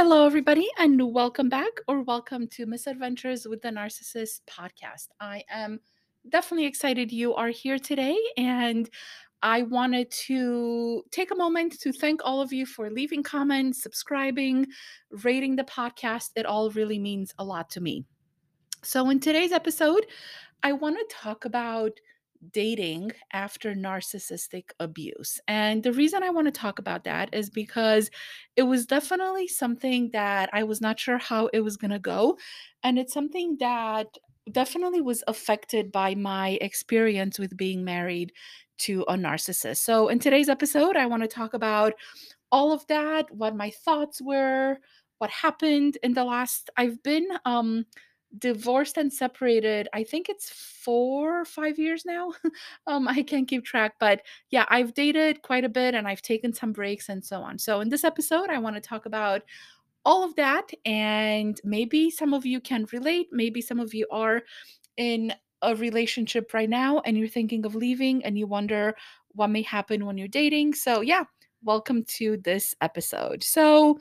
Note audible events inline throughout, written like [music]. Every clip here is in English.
Hello, everybody, and welcome back or welcome to Misadventures with the Narcissist podcast. I am definitely excited you are here today, and I wanted to take a moment to thank all of you for leaving comments, subscribing, rating the podcast. It all really means a lot to me. So, in today's episode, I want to talk about dating after narcissistic abuse. And the reason I want to talk about that is because it was definitely something that I was not sure how it was going to go. And it's something that definitely was affected by my experience with being married to a narcissist. So, in today's episode, I want to talk about all of that, what my thoughts were, what happened in the last I've been um divorced and separated i think it's four or five years now [laughs] um i can't keep track but yeah i've dated quite a bit and i've taken some breaks and so on. So in this episode i want to talk about all of that and maybe some of you can relate maybe some of you are in a relationship right now and you're thinking of leaving and you wonder what may happen when you're dating. So yeah welcome to this episode. So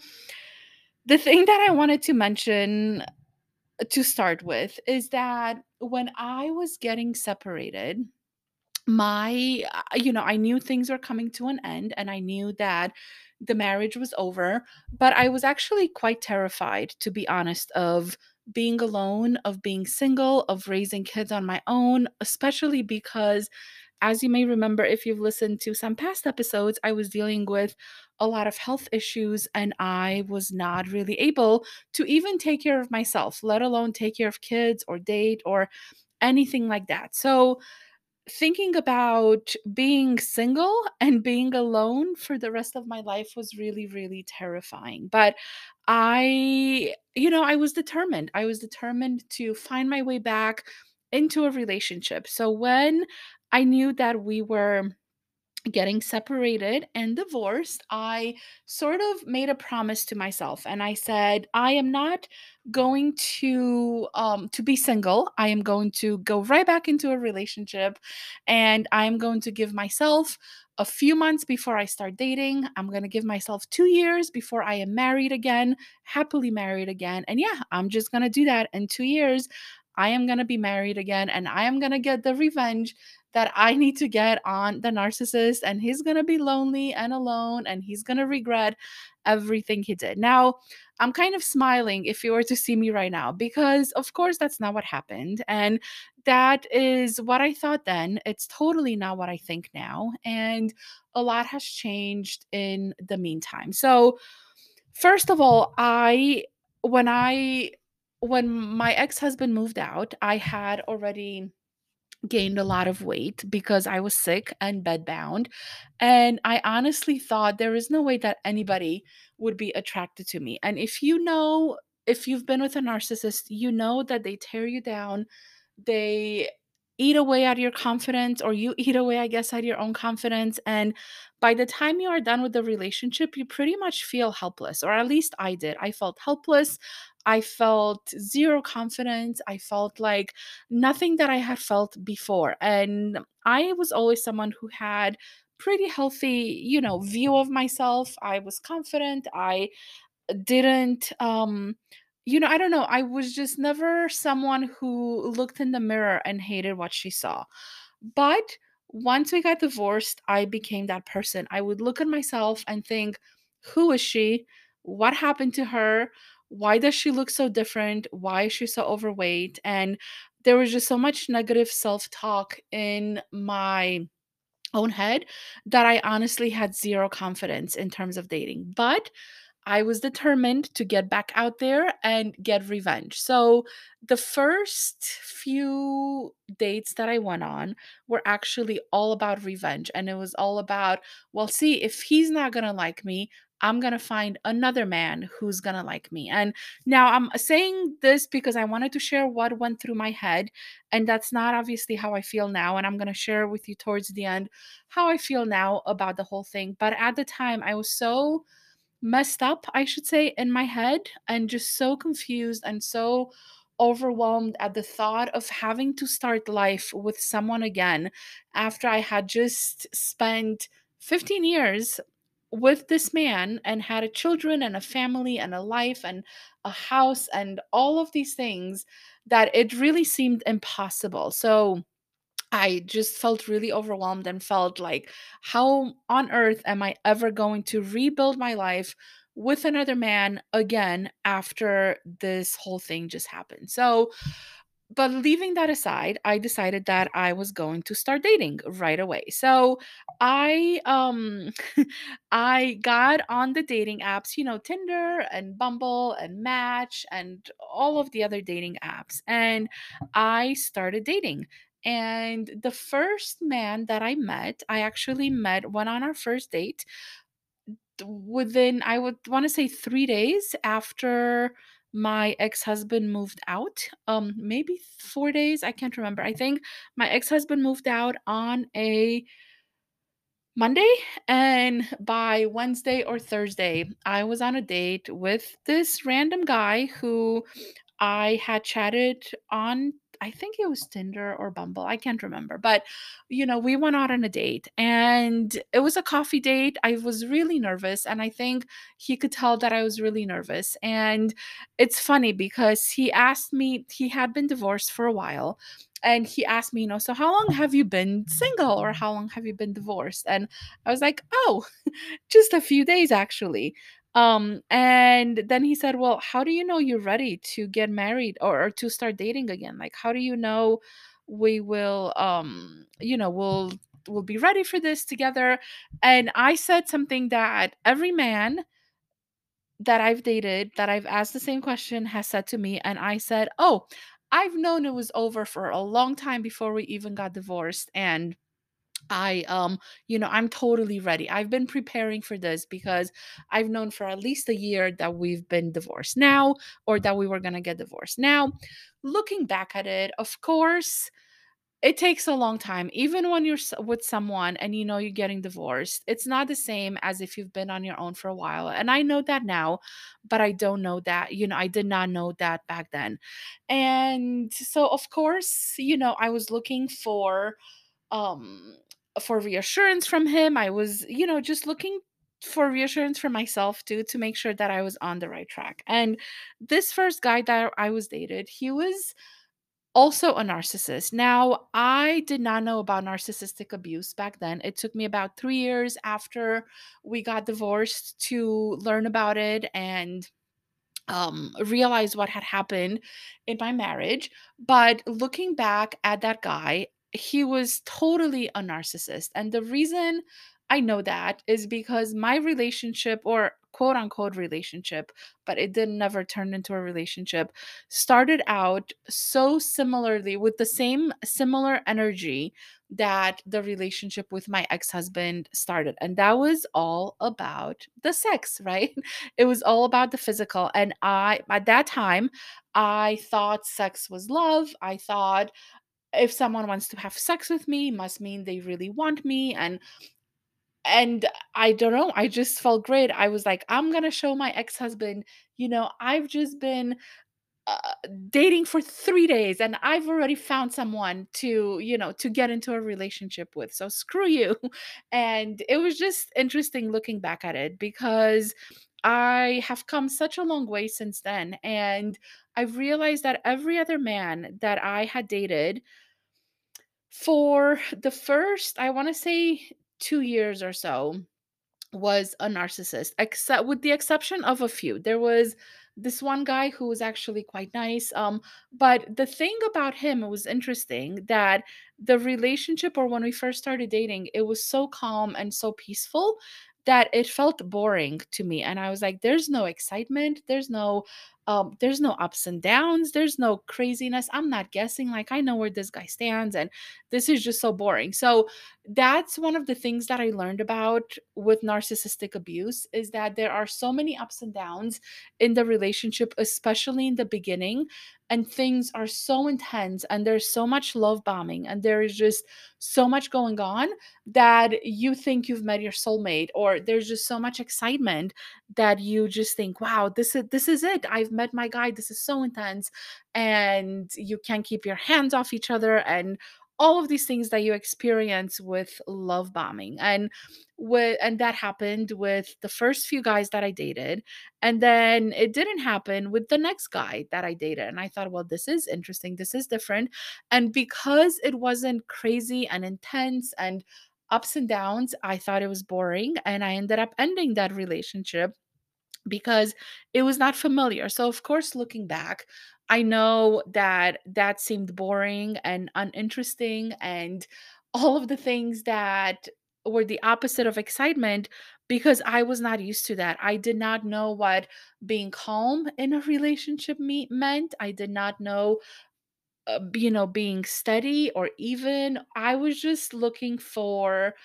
the thing that i wanted to mention to start with is that when I was getting separated, my, uh, you know, I knew things were coming to an end and I knew that the marriage was over, but I was actually quite terrified, to be honest, of being alone, of being single, of raising kids on my own, especially because as you may remember, if you've listened to some past episodes, I was dealing with a lot of health issues and I was not really able to even take care of myself, let alone take care of kids or date or anything like that. So, thinking about being single [laughs] and being alone for the rest of my life was really, really terrifying. But I, you know, I was determined. I was determined to find my way back into a relationship. So when I knew that we were getting separated and divorced, I sort of made a promise to myself and I said, I am not going to um to be single. I am going to go right back into a relationship and I'm going to give myself a few months before I start dating. I'm going to give myself 2 years before I am married again, happily married again. And yeah, I'm just going to do that in 2 years. I am going to be married again and I am going to get the revenge that I need to get on the narcissist and he's going to be lonely and alone and he's going to regret everything he did. Now, I'm kind of smiling if you were to see me right now because, of course, that's not what happened. And that is what I thought then. It's totally not what I think now. And a lot has changed in the meantime. So, first of all, I, when I, when my ex husband moved out, I had already gained a lot of weight because I was sick and bedbound. And I honestly thought there is no way that anybody would be attracted to me. And if you know, if you've been with a narcissist, you know that they tear you down, they eat away at your confidence, or you eat away, I guess, at your own confidence. And by the time you are done with the relationship, you pretty much feel helpless, or at least I did. I felt helpless. I felt zero confidence. I felt like nothing that I had felt before. And I was always someone who had pretty healthy, you know, view of myself. I was confident. I didn't um you know, I don't know. I was just never someone who looked in the mirror and hated what she saw. But once we got divorced, I became that person. I would look at myself and think, who is she? What happened to her? Why does she look so different? Why is she so overweight? And there was just so much negative self talk in my own head that I honestly had zero confidence in terms of dating. But I was determined to get back out there and get revenge. So, the first few dates that I went on were actually all about revenge. And it was all about, well, see, if he's not going to like me, I'm going to find another man who's going to like me. And now I'm saying this because I wanted to share what went through my head. And that's not obviously how I feel now. And I'm going to share with you towards the end how I feel now about the whole thing. But at the time, I was so messed up, I should say, in my head and just so confused and so overwhelmed at the thought of having to start life with someone again after I had just spent 15 years with this man and had a children and a family and a life and a house and all of these things that it really seemed impossible. So I just felt really overwhelmed and felt like, how on earth am I ever going to rebuild my life with another man again after this whole thing just happened? So, but leaving that aside, I decided that I was going to start dating right away. So I um [laughs] I got on the dating apps, you know, Tinder and Bumble and Match and all of the other dating apps and I started dating. And the first man that I met, I actually met went on our first date within I would want to say 3 days after my ex-husband moved out. Um maybe 4 days, I can't remember. I think my ex-husband moved out on a Monday and by Wednesday or Thursday, I was on a date with this random guy who I had chatted on I think it was Tinder or Bumble. I can't remember. But you know, we went out on a date and it was a coffee date. I was really nervous and I think he could tell that I was really nervous. And it's funny because he asked me he had been divorced for a while and he asked me, you know, so how long have you been single or how long have you been divorced? And I was like, "Oh, [laughs] just a few days actually." Um, and then he said, Well, how do you know you're ready to get married or, or to start dating again? Like, how do you know we will um, you know, we'll we'll be ready for this together? And I said something that every man that I've dated that I've asked the same question has said to me, and I said, Oh, I've known it was over for a long time before we even got divorced. And I um you know I'm totally ready. I've been preparing for this because I've known for at least a year that we've been divorced now or that we were going to get divorced. Now, looking back at it, of course, it takes a long time even when you're with someone and you know you're getting divorced. It's not the same as if you've been on your own for a while. And I know that now, but I don't know that, you know, I did not know that back then. And so of course, you know, I was looking for um for reassurance from him. I was you know just looking for reassurance for myself too to make sure that i was on the right track. And this first guy that i was dated he was also a narcissist. Now i did not know about narcissistic abuse back then. It took me about three years after we got divorced to learn about it and um, realize what had happened in my marriage. But looking back at that guy, he was totally a narcissist. And the reason I know that is because my relationship, or quote unquote relationship, but it did never turn into a relationship, started out so similarly with the same similar energy that the relationship with my ex husband started. And that was all about the sex, right? [laughs] It was all about the physical. And I, at that time, I thought sex was love. I thought if someone wants to have sex with me, must mean they really want me. And and I don't know, I just felt great. I was like, I'm gonna show my ex-husband, you know, I've just been uh, dating for three days and I've already found someone to, you know, to get into a relationship with. So screw you. [laughs] And it was just interesting looking back at it because I have come such a long way since then. And I've realized that every other man that I had dated for the first, I want to say, two years or so, was a narcissist, except with the exception of a few. There was this one guy who was actually quite nice. Um, but the thing about him, it was interesting that the relationship or when we first started dating, it was so calm and so peaceful that it felt boring to me. And I was like, there's no excitement, there's no um, there's no ups and downs, there's no craziness. I'm not guessing, like I know where this guy stands, and this is just so boring. So that's one of the things that I learned about with narcissistic abuse is that there are so many ups and downs in the relationship, especially in the beginning, and things are so intense and there's so much love bombing and there is just so much going on that you think you've met your soulmate or there's just so much excitement that you just think wow this is this is it I've met my guy this is so intense and you can't keep your hands off each other and all of these things that you experience with love bombing and with and that happened with the first few guys that I dated and then it didn't happen with the next guy that I dated and I thought well this is interesting this is different and because it wasn't crazy and intense and ups and downs I thought it was boring and I ended up ending that relationship because it was not familiar. So, of course, looking back, I know that that seemed boring and uninteresting and [laughs] all of the things that were the opposite of excitement because I was not used to that. I did not know what being calm in a relationship me- meant. I did not know uh, you know, being steady or even. I was just looking for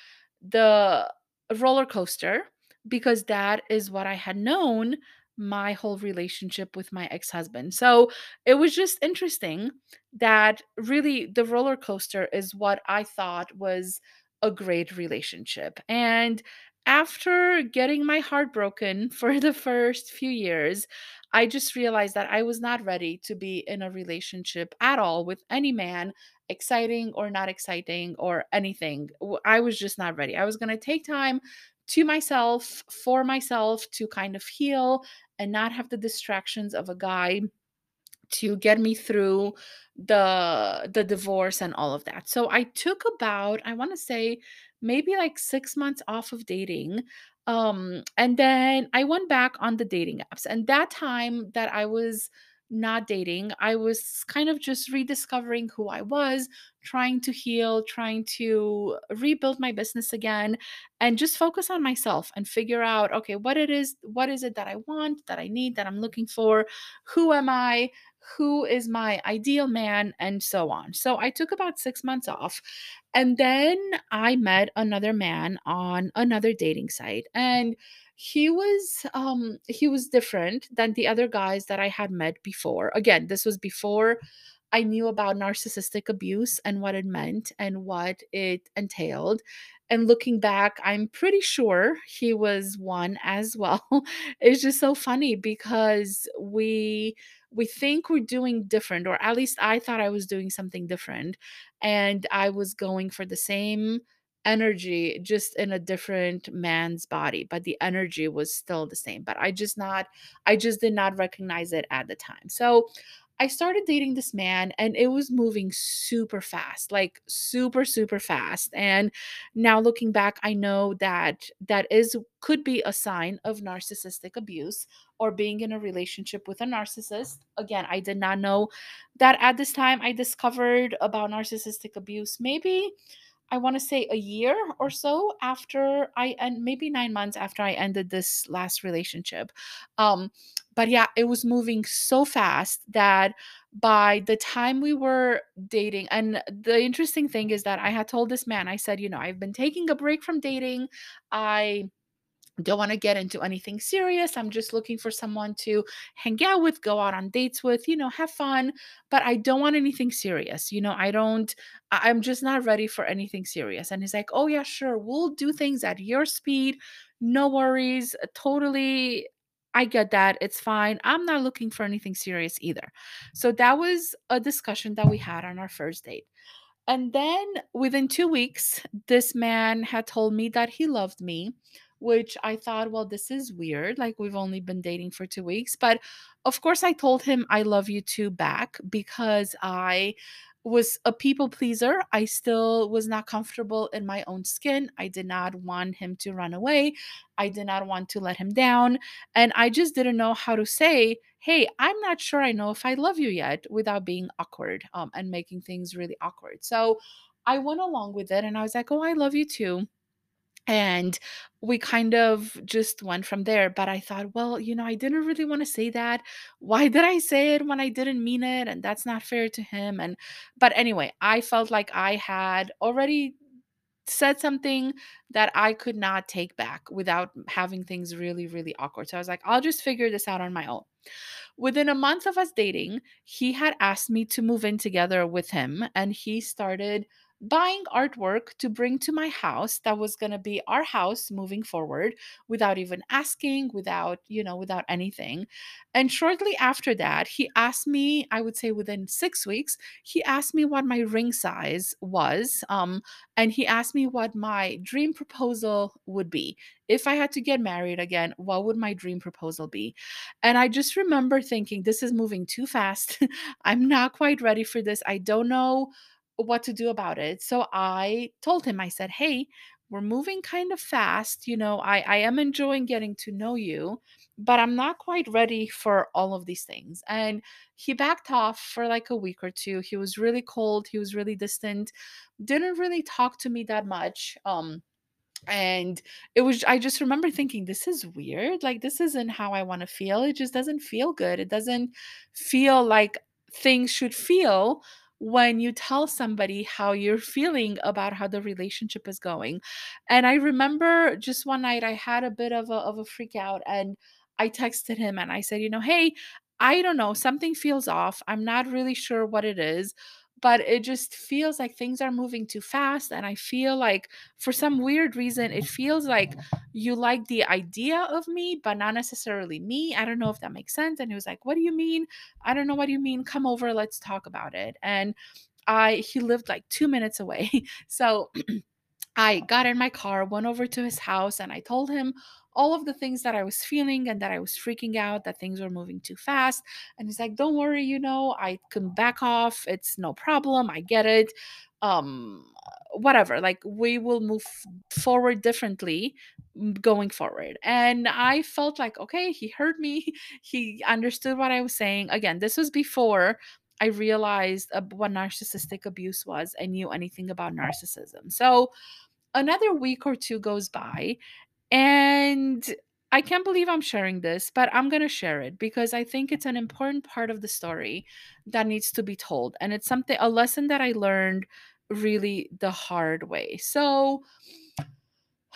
the roller coaster because that is what I had known my whole relationship with my ex-husband. So it was just interesting that really the roller coaster is what I thought was a great relationship. And after getting my heart broken [laughs] for the first few years, I just realized that I was not ready to be in a relationship at all with any man, exciting or not exciting or anything. I was just not ready. I was going to take time to myself, for myself to kind of heal and not have the distractions of a guy to get me through the the divorce and all of that. So I took about I want to say maybe like 6 months off of dating. Um and then I went back on the dating apps. And that time that I was not dating, I was kind of just rediscovering who I was, trying to heal, trying to rebuild my business again and just focus on myself and figure out okay, what it is what is it that I want, that I need, that I'm looking for, who am I? who is my ideal man and so on. So I took about 6 months off and then I met another man on another dating site and he was um he was different than the other guys that I had met before. Again, this was before I knew about narcissistic abuse and what it meant and what it entailed. And looking back, I'm pretty sure he was one as well. [laughs] it's just so funny because we we think we're doing different or at least I thought I was doing something different and I was going for the same energy just in a different man's body but the energy was still the same but I just not I just did not recognize it at the time. So I started dating this man and it was moving super fast, like super super fast. And now looking back, I know that that is could be a sign of narcissistic abuse or being in a relationship with a narcissist. Again, I did not know that at this time I discovered about narcissistic abuse maybe I want to say a year or so after I and maybe 9 months after I ended this last relationship. Um but yeah, it was moving so fast that by the time we were dating and the interesting thing is that I had told this man I said, you know, I've been taking a break from dating. I don't want to get into anything serious. I'm just looking for someone to hang out with, go out on dates with, you know, have fun, but I don't want anything serious. You know, I don't I'm just not ready for anything serious. And he's like, "Oh yeah, sure. We'll do things at your speed. No worries. Totally I get that. It's fine. I'm not looking for anything serious either." So that was a discussion that we had on our first date. And then within 2 weeks, this man had told me that he loved me, which I thought, well, this is weird. Like, we've only been dating for 2 weeks. But of course, I told him I love you too back because I was a people pleaser. I still was not comfortable in my own skin. I did not want him to run away. I did not want to let him down. And I just didn't know how to say, hey, I'm not sure I know if I love you yet without being awkward um, and making things really awkward. So I went along with it and I was like, oh, I love you too. And we kind of just went from there. But I thought, well, you know, I didn't really want to say that. Why did I say it when I didn't mean it? And that's not fair to him. And, but anyway, I felt like I had already said something that I could not take back without having things really, really awkward. So I was like, I'll just figure this out on my own. Within a month of us dating, he had asked me to move in together with him and he started buying artwork to bring to my house that was going to be our house moving forward without even asking, without, you know, without anything. And shortly after that, he asked me, I would say within 6 weeks, he asked me what my ring size was. Um and he asked me what my dream proposal would be. If I had to get married again, what would my dream proposal be? And I just remember thinking, this is moving too fast. [laughs] I'm not quite ready for this. I don't know what to do about it. So I told him, I said, hey, we're moving kind of fast. You know, I, I am enjoying getting to know you, but I'm not quite ready for all of these things. And he backed off for like a week or two. He was really cold. He was really distant, didn't really talk to me that much. Um, and it was I just remember thinking, "This is weird, like, this isn't how I wanna feel, it just doesn't feel good, it doesn't feel like things should feel when you tell somebody how you're feeling about how the relationship is going." And I remember just one night I had a bit of a of a freak out, and I texted him and I said, "You know, hey, I don't know, something feels off, I'm not really sure what it is, but it just feels like things are moving too fast, and I feel like for some weird reason, it feels like you like the idea of me, but not necessarily me. I don't know if that makes sense. And he was like, What do you mean? I don't know what you mean. Come over, let's talk about it. And I he lived like two minutes away. [laughs] So [clears throat] I got in my car, went over to his house, and I told him all of the things that I was feeling and that I was freaking out, that things were moving too fast. And he's like, Don't worry, you know, I can back off. It's no problem. I get it. Um, whatever. Like, we will move forward differently mm, going forward. And I felt like, okay, he heard me. [laughs] He understood what I was saying. Again, this was before I realized what narcissistic abuse was. I knew anything about narcissism. So, another week or two goes by and I can't believe I'm sharing this, but I'm going to share it because I think it's an important part of the story that needs to be told. And it's something, a lesson that I learned really the hard way. So,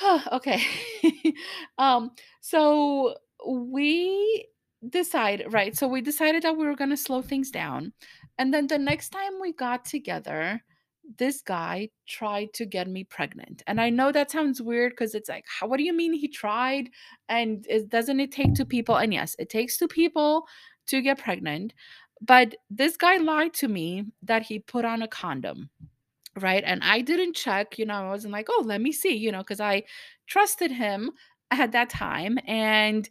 [sighs] okay. [laughs] um, so we decide, right? So we decided that we were going to slow things down. And then the next time we got together, this guy tried to get me pregnant. And I know that sounds weird because it's like, how, what do you mean he tried? And it, doesn't it take two people? And yes, it takes two people to get pregnant. But this guy lied to me that he put on a condom, right? And I didn't check, you know, I wasn't like, oh, let me see, you know, because I trusted him [laughs] at that time. And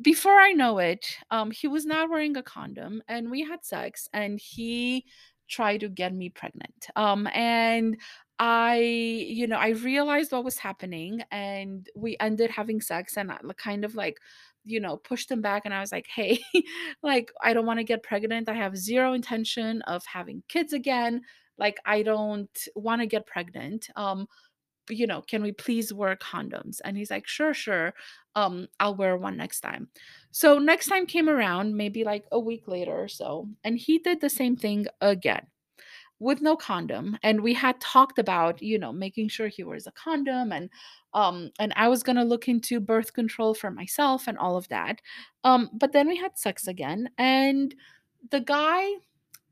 before I know it, um, he was not wearing a condom and we had sex and he tried to get me pregnant. Um, and I, you know, I realized what was happening and we ended having sex and I kind of like, you know, pushed him back and I was like, hey, [laughs] like, I don't want to get pregnant. I have zero intention of having kids again. Like, I don't want to get pregnant. Um, you know, can we please wear condoms? And he's like, sure, sure. Um, I'll wear one next time. So next time came around, maybe like a week later or so, and he did the same thing again with no condom. And we had talked about, you know, making sure he wears a condom and um and I was gonna look into birth control for myself and all of that. Um, but then we had sex again, and the guy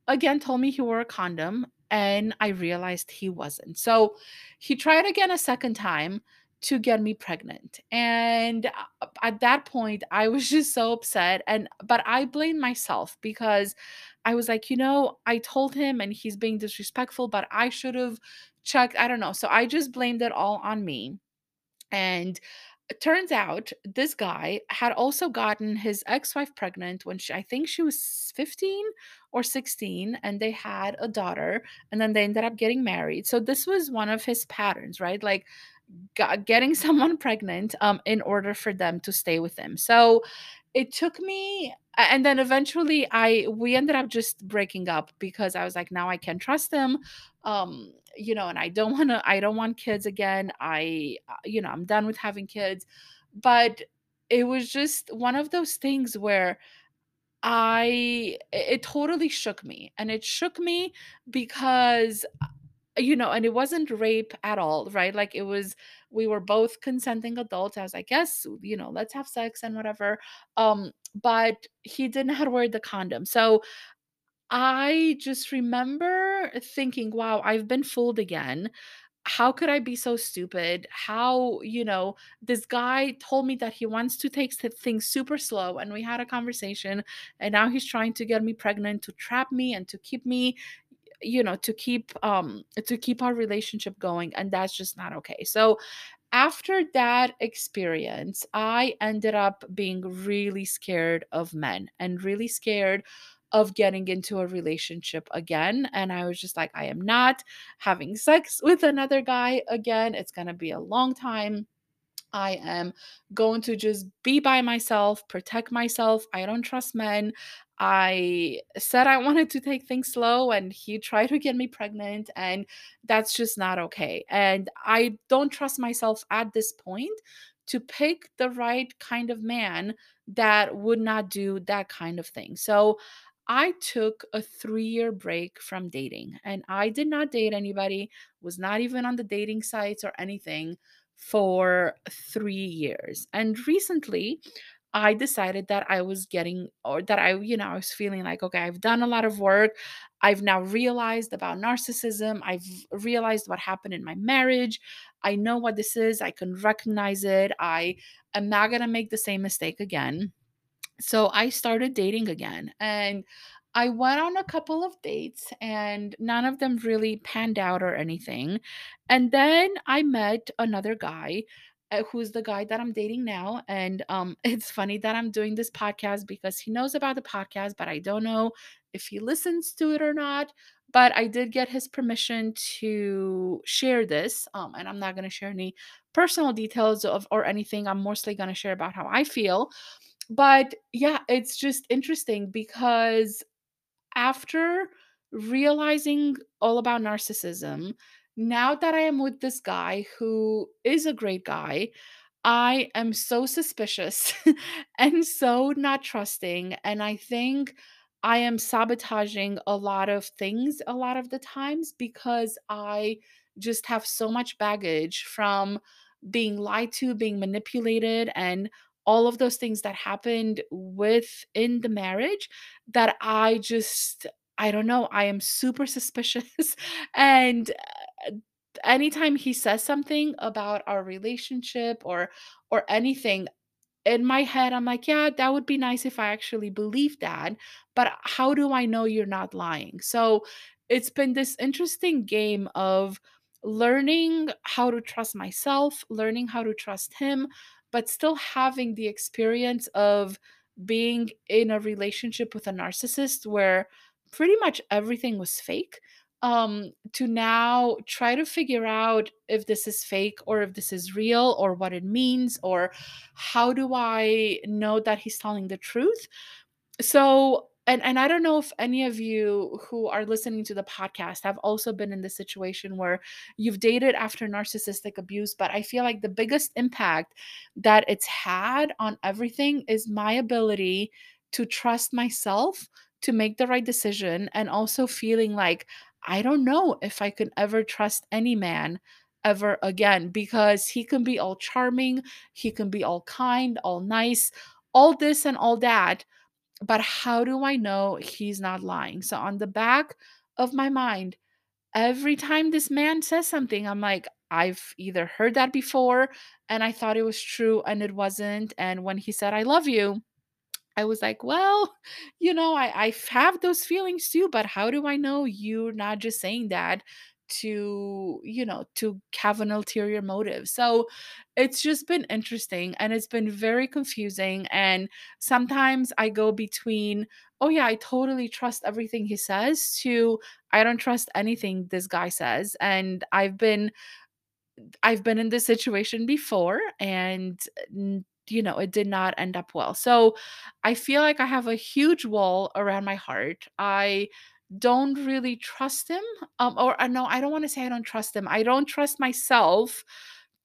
again told me he wore a condom and I realized he wasn't. So he tried again a second time to get me pregnant. And uh, at that point I was [laughs] just so upset and but I blamed myself because I was like, you know, I told him and he's being disrespectful, but I should have checked. I don't know. So I just blamed it all on me. And turns out this guy had also gotten his ex-wife pregnant when she, I think she was 15 or 16 and they had a daughter and then they ended up getting married. So this was one of his patterns, right? Like getting [laughs] someone pregnant um in order for them to stay with him. So it took me and then eventually I we ended up just breaking up because I was like now I can't trust them um you know and I don't want to I don't want kids again. I uh, you know I'm done with having kids. But it was just one of those things where I it it totally shook me and it shook me because you know, and it wasn't rape at all, right? Like it was we were both consenting adults. I was like, yes, you know, let's have sex and whatever. Um, but he did not wear the condom. So I just remember thinking, wow, I've been fooled again. How could I be so stupid? How, you know, this guy told me that he wants to take th- things super slow, and we had a conversation, and now he's trying to get me pregnant to trap me and to keep me you know to keep um to keep our relationship going and that's just not okay so after that experience, I ended up being really scared of men and really scared of getting into a relationship again. And I was just like, I am not having sex with another guy again. It's going to be a long time. I am going to just be by myself, protect myself. I don't trust men. I said I [laughs] wanted to take things slow, and he tried to get me pregnant, and that's just not okay. And I don't trust myself at this point to pick the right kind of man that would not do that kind of thing. So I took a three year break from dating, and I did not date anybody, was not even on the dating sites or anything for three years. And recently, I decided that I was getting, or that I, you know, I was feeling like, okay, I've done a lot of work. I've now realized about narcissism. I've realized what happened in my marriage. I know what this is. I can recognize it. I am not going to make the same mistake again. So I started dating again and I went on a couple of dates and none of them really panned out or anything. And then I met another guy uh, who's the guy that I'm dating now and um [laughs] it's funny that I'm doing this podcast because he knows about the podcast but I don't know if he listens to it or not. But I did get his permission to share this um and I'm not going to share any personal details of or anything. I'm mostly going to share about how I feel but yeah, it's just interesting because after realizing all about narcissism, now that I am with this guy who is a great guy, I am so suspicious [laughs] and so not trusting. And I think I am sabotaging a lot of things a lot of the times because I just have so much baggage from being lied to, being manipulated, and all of those things that happened within the marriage that I just, I don't know, I am super [laughs] suspicious. and uh, anytime he says something about our relationship or or anything in my head, I'm like, yeah, that would be nice if I actually believe that. But how do I know you're not lying? So it's been this interesting game of learning how to trust myself, learning how to trust him, but still having the experience of being in a relationship with a narcissist where pretty much everything was fake um to now try to figure out if this is fake or if this is real or what it means or how do i know that he's telling the truth? So and and I don't know if any of you who are listening to the podcast have also been in this situation where you've dated after narcissistic abuse, but I feel like the biggest impact that it's had on everything is my ability to trust myself to make the right decision and also feeling like I don't know if I can ever trust any man ever again because he can be all charming, he can be all kind, all nice, all this and all that but how do I know he's not lying? So on the back of my mind, every time this man says something, I'm like, I've either heard that before and I thought it was true and it wasn't. And when he said, I love you, I was like, well, [laughs] you know, I, I have those feelings too, but how do I know you're not just saying that to, you know, to have an ulterior motive? So it's just been interesting and it's been very confusing. And sometimes I go between, oh, yeah, I totally trust everything he says, to I don't trust anything this guy says. And I've been I've been in this situation before and you know, it did not end up well. So I feel like I have a huge wall around my heart. I don't really trust him. Um, or uh, no, I don't want to say I don't trust him. I don't trust myself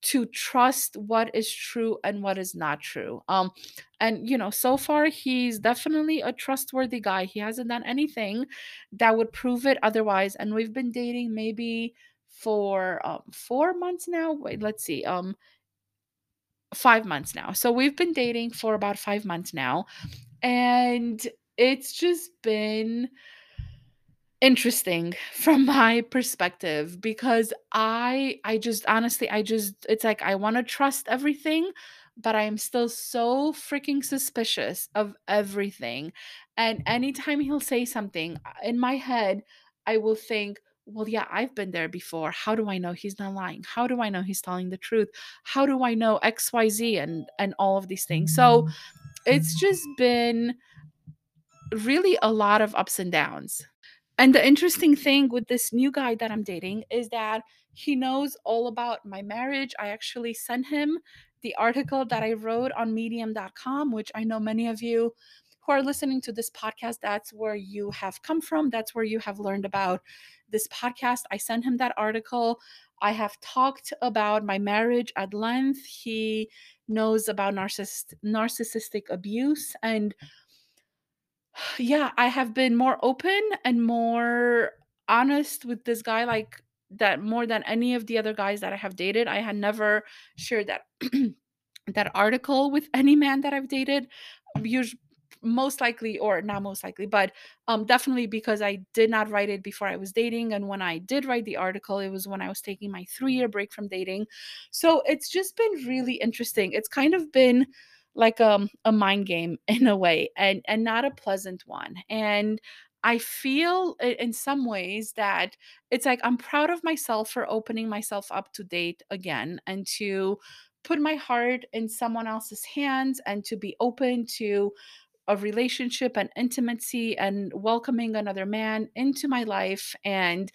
to trust what is true and what is not true. Um, and you know, so far he's definitely a trustworthy guy. He hasn't done anything that would prove it otherwise. And we've been dating maybe for um four months now. Wait, let's see. Um, five months now. So we've been dating for about five months now, and it's just been interesting [laughs] from my perspective because I I just honestly I just it's like I want to trust everything but I am still so freaking suspicious of everything. And anytime he'll say something uh, in my head, I will think, well, yeah, I've been there before. How do I know he's not lying? How do I know he's telling the truth? How do I know XYZ and and all of these things? So it's just been really a lot of ups and downs. And the interesting thing with this new guy that I'm dating is that he knows all about my marriage. I actually sent him the article that I wrote on medium.com, which I know many of you who are listening to this podcast, that's where you have come from. That's where you have learned about this podcast. I sent him that article. I have talked about my marriage at length. He knows about narcissist, narcissistic abuse and yeah, I have been more open and more honest with this guy, like that more than any of the other guys that I have dated. I had never shared that [clears throat] that article with any man that I've dated. Us- most likely, or not most likely, but um, definitely because I did not write it before I was dating, and when I did write the article, it was when I was taking my three year break from dating. So it's just been really interesting. It's kind of been like um, a mind game [laughs] in a way and and not a pleasant one and i feel in some ways that it's like i'm proud of myself for opening myself up to date again and to put my heart in someone else's hands and to be open to a relationship and intimacy and welcoming another man into my life and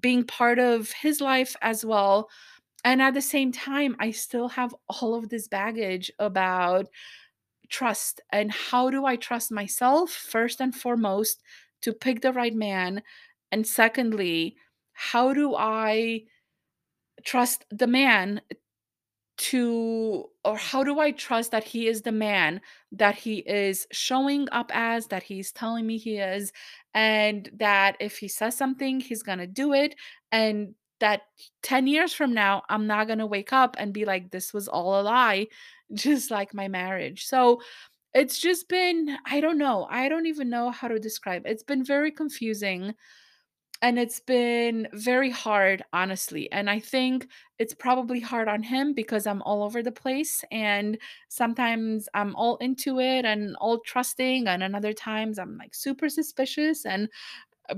being part of his life as well and at the same time i still have all of this baggage about trust and how do I trust myself first and foremost to pick the right man? And secondly how do I trust the man to or how do I trust that he is the man that he is showing up as that he's telling me he is? And that if he says something he's going to do it. And that 10 years from now I'm not going to wake up and be like this was all a lie [laughs] just like my marriage. So it's just been I don't know. I don't even know how to describe. It's been very confusing and it's been very hard, honestly. And I think it's probably hard on him because I'm all over the place and sometimes I'm all into it and all trusting and another times I'm like super suspicious and uh,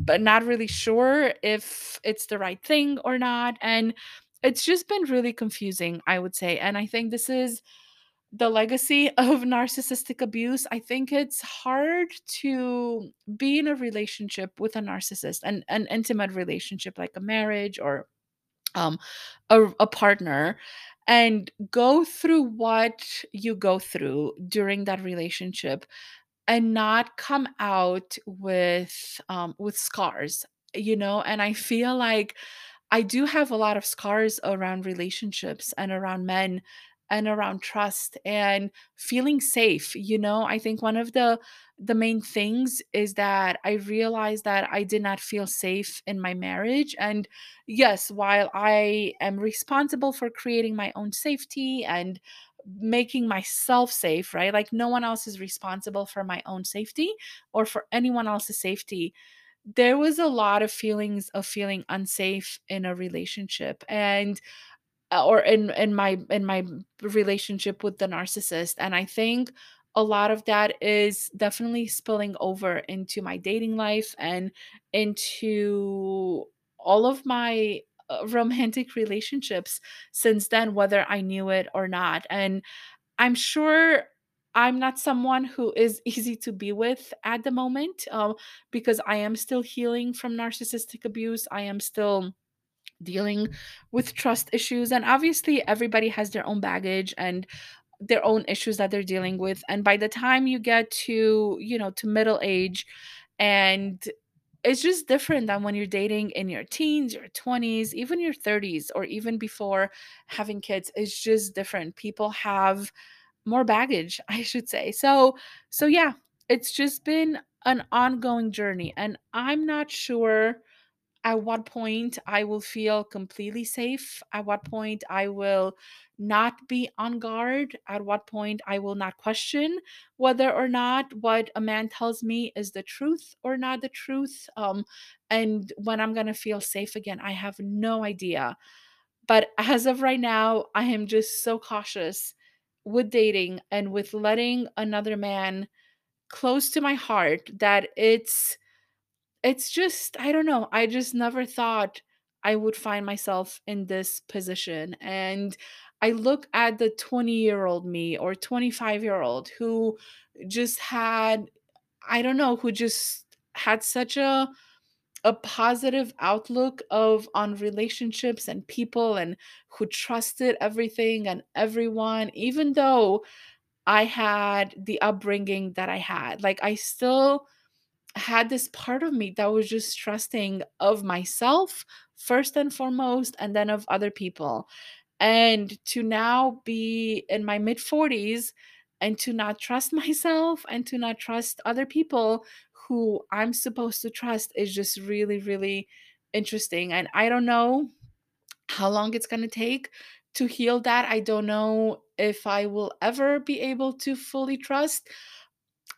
but not really sure if it's the right thing or not and it's just been really confusing, I would say. And I think this is the legacy [laughs] of narcissistic abuse, I think it's hard to be in a relationship with a narcissist, an, an intimate relationship like a marriage or um, a, a partner, and go through what you go through during that relationship and not come out with um, with scars you know and i feel like I do have a lot of scars around relationships and around men and around trust and feeling safe you know? I think one of the the main things is that i realized that i did not feel safe in my marriage and yes while i am responsible for creating my own safety and making myself safe right? Like no one else is responsible for my own safety or for anyone else's safety. There was a lot of feelings of feeling unsafe in a relationship and uh, or in in my in my relationship with the narcissist and i think a lot of that is definitely spilling over into my dating life and into all of my romantic relationships since then whether i knew it or not and i'm sure i'm not someone who is [laughs] easy to be with at the moment um, because i am still healing from narcissistic abuse i am still dealing with trust issues and obviously everybody has their own baggage and their own issues that they're dealing with and by the time you get to you know to middle age and it's just different than when you're dating in your teens your 20s even your 30s or even before having kids it's just different. People have more baggage [laughs] i should say. So so yeah it's just been an ongoing journey and i'm not sure at what point I will feel completely safe, at what point I will not be on guard, at what point I will not question whether or not what a man tells me is the truth or not the truth, um, and when I'm gonna feel safe again. I have no idea. But as of right now, I am just so cautious with dating and with letting another man close to my heart that it's it's just I don't know, I just never thought I would find myself in this position, and I look at the twenty-year-old me or twenty-five-year-old who just had I don't know, who just had such a a positive outlook of on relationships and people and who trusted everything and everyone, even though I had the upbringing that I had. Like, I still had this part of me that was just trusting of myself first and foremost, and then of other people. And to now be in my mid-40s and to not trust [laughs] myself and to not trust other people who I'm supposed to trust is just really, really interesting. And I don't know how long it's gonna take to heal that. I don't know if I will ever be able to fully trust,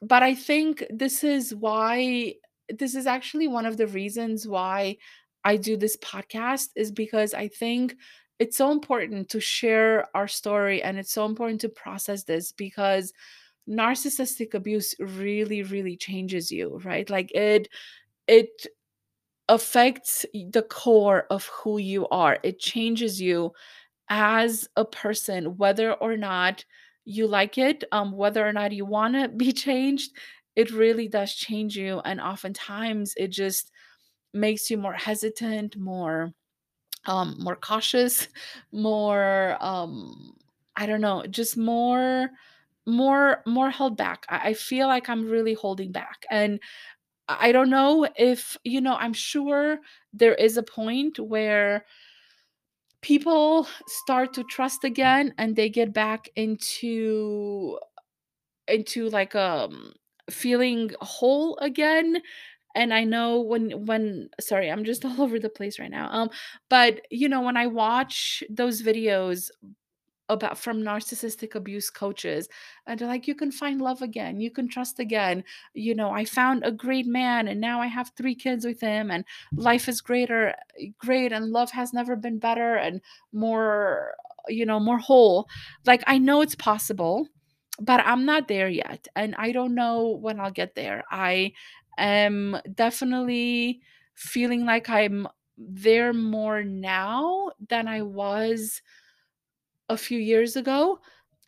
but I think this is why this is actually one of the reasons why I do this podcast is because I think it's so important to share our story and it's so important to process this because narcissistic abuse really really changes you, right? Like it it affects the core of who you are. It changes you as a person whether or not you like it, um whether or not you want to be changed. It really does change you and oftentimes it just makes you more hesitant, more um more cautious, [laughs] more um I don't know, just more more more held back. I, I feel like I'm really holding back and I I don't know if, you know, I'm sure there is a point where people start to trust again and they get back into into like um feeling whole again. And i know when when sorry i'm just [laughs] all over the place right now. Um but you know when i watch those videos about from narcissistic abuse coaches and they're like you can find love again you can trust again you know i found a great man and now i have three kids with him and life is greater great and love has never been better and more you know more whole. Like i know it's possible but i'm not there yet and i don't know when i'll get there. I am definitely feeling like i'm there more now than i was a few years ago.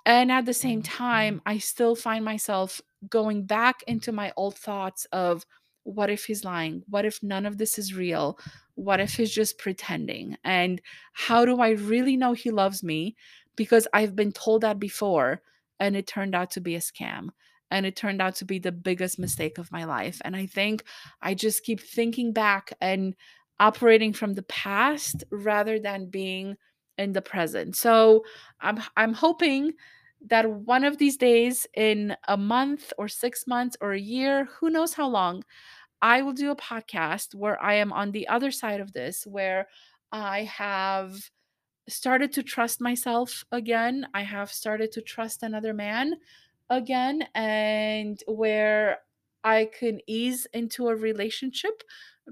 And at the same mm, mm. time, I still find myself going back into my old thoughts of what if he's lying? What if none of this is real? What if he's just pretending? And how do I really know he loves me? Because I've been told that before and it turned out to be a scam. And it turned out to be the biggest mistake of my life. And I think I just keep thinking back and operating from the past rather than being in the present. So I'm I'm hoping that one of these days in a month or 6 months or a year, who knows how long, I will do a podcast where I am on the other side of this where I have started to trust myself again. I have started to trust another man again and where I can ease into a relationship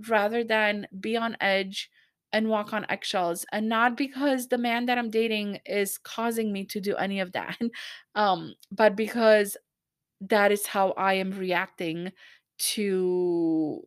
rather than be on edge and walk on eggshells and not because the man that I'm dating is causing me to do any of that [laughs] um but because that is how I am reacting to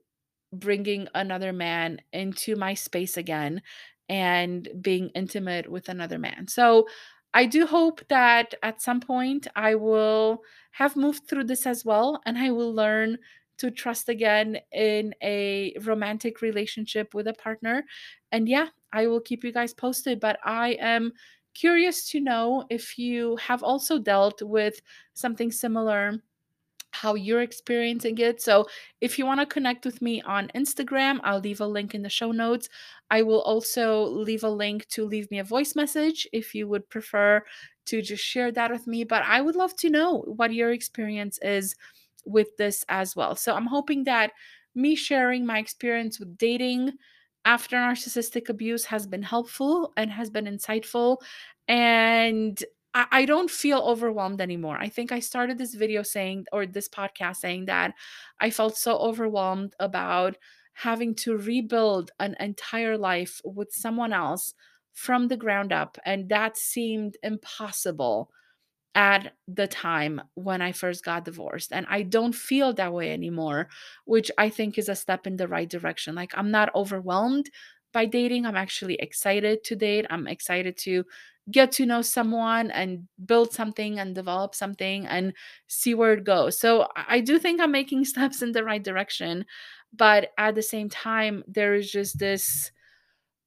bringing another man into my space again and being intimate with another man. So I do hope that at some point I will have moved through this as well and I will learn to trust again in a romantic relationship with a partner. And yeah, I will keep you guys posted, but I am curious to know if you have also dealt with something similar how you're experiencing it. So, if you want to connect with me on Instagram, I'll leave a link in the show notes. I will also leave a link to leave me a voice message if you would prefer to just share that with me. But I would love to know what your experience is with this as well. So, I'm hoping that me sharing my experience with dating after narcissistic abuse has been helpful and has been insightful. And I, I don't feel overwhelmed anymore. I think I started this video saying, or this podcast saying that I felt so overwhelmed about having to rebuild an entire life with someone else from the ground up. And that seemed impossible at the time when I first got divorced. And I don't feel that way anymore, which I think is a step in the right direction. Like, I'm not overwhelmed by dating. I'm actually excited to date. I'm excited to get to know someone and build something and develop something and see where it goes. So, I do think I'm making [laughs] steps in the right direction. But at the same time, there is just this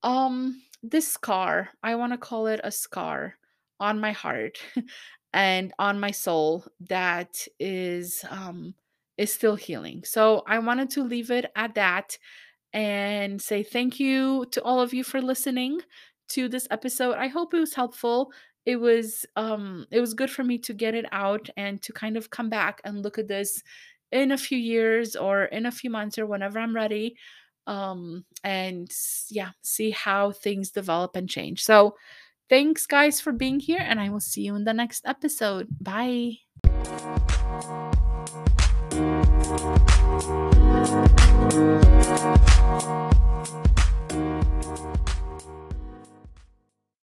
um this scar i want to call it a scar on my heart [laughs] and on my soul that is um is still healing. So i wanted to leave it at that and say thank you to all of you for listening to this episode. I hope it was helpful. It was um it was good for me to get it out and to kind of come back and look at this in a few years or in a few months or whenever i'm ready um and yeah see how things develop and change. So thanks guys for being here and i will see you in the next episode bye.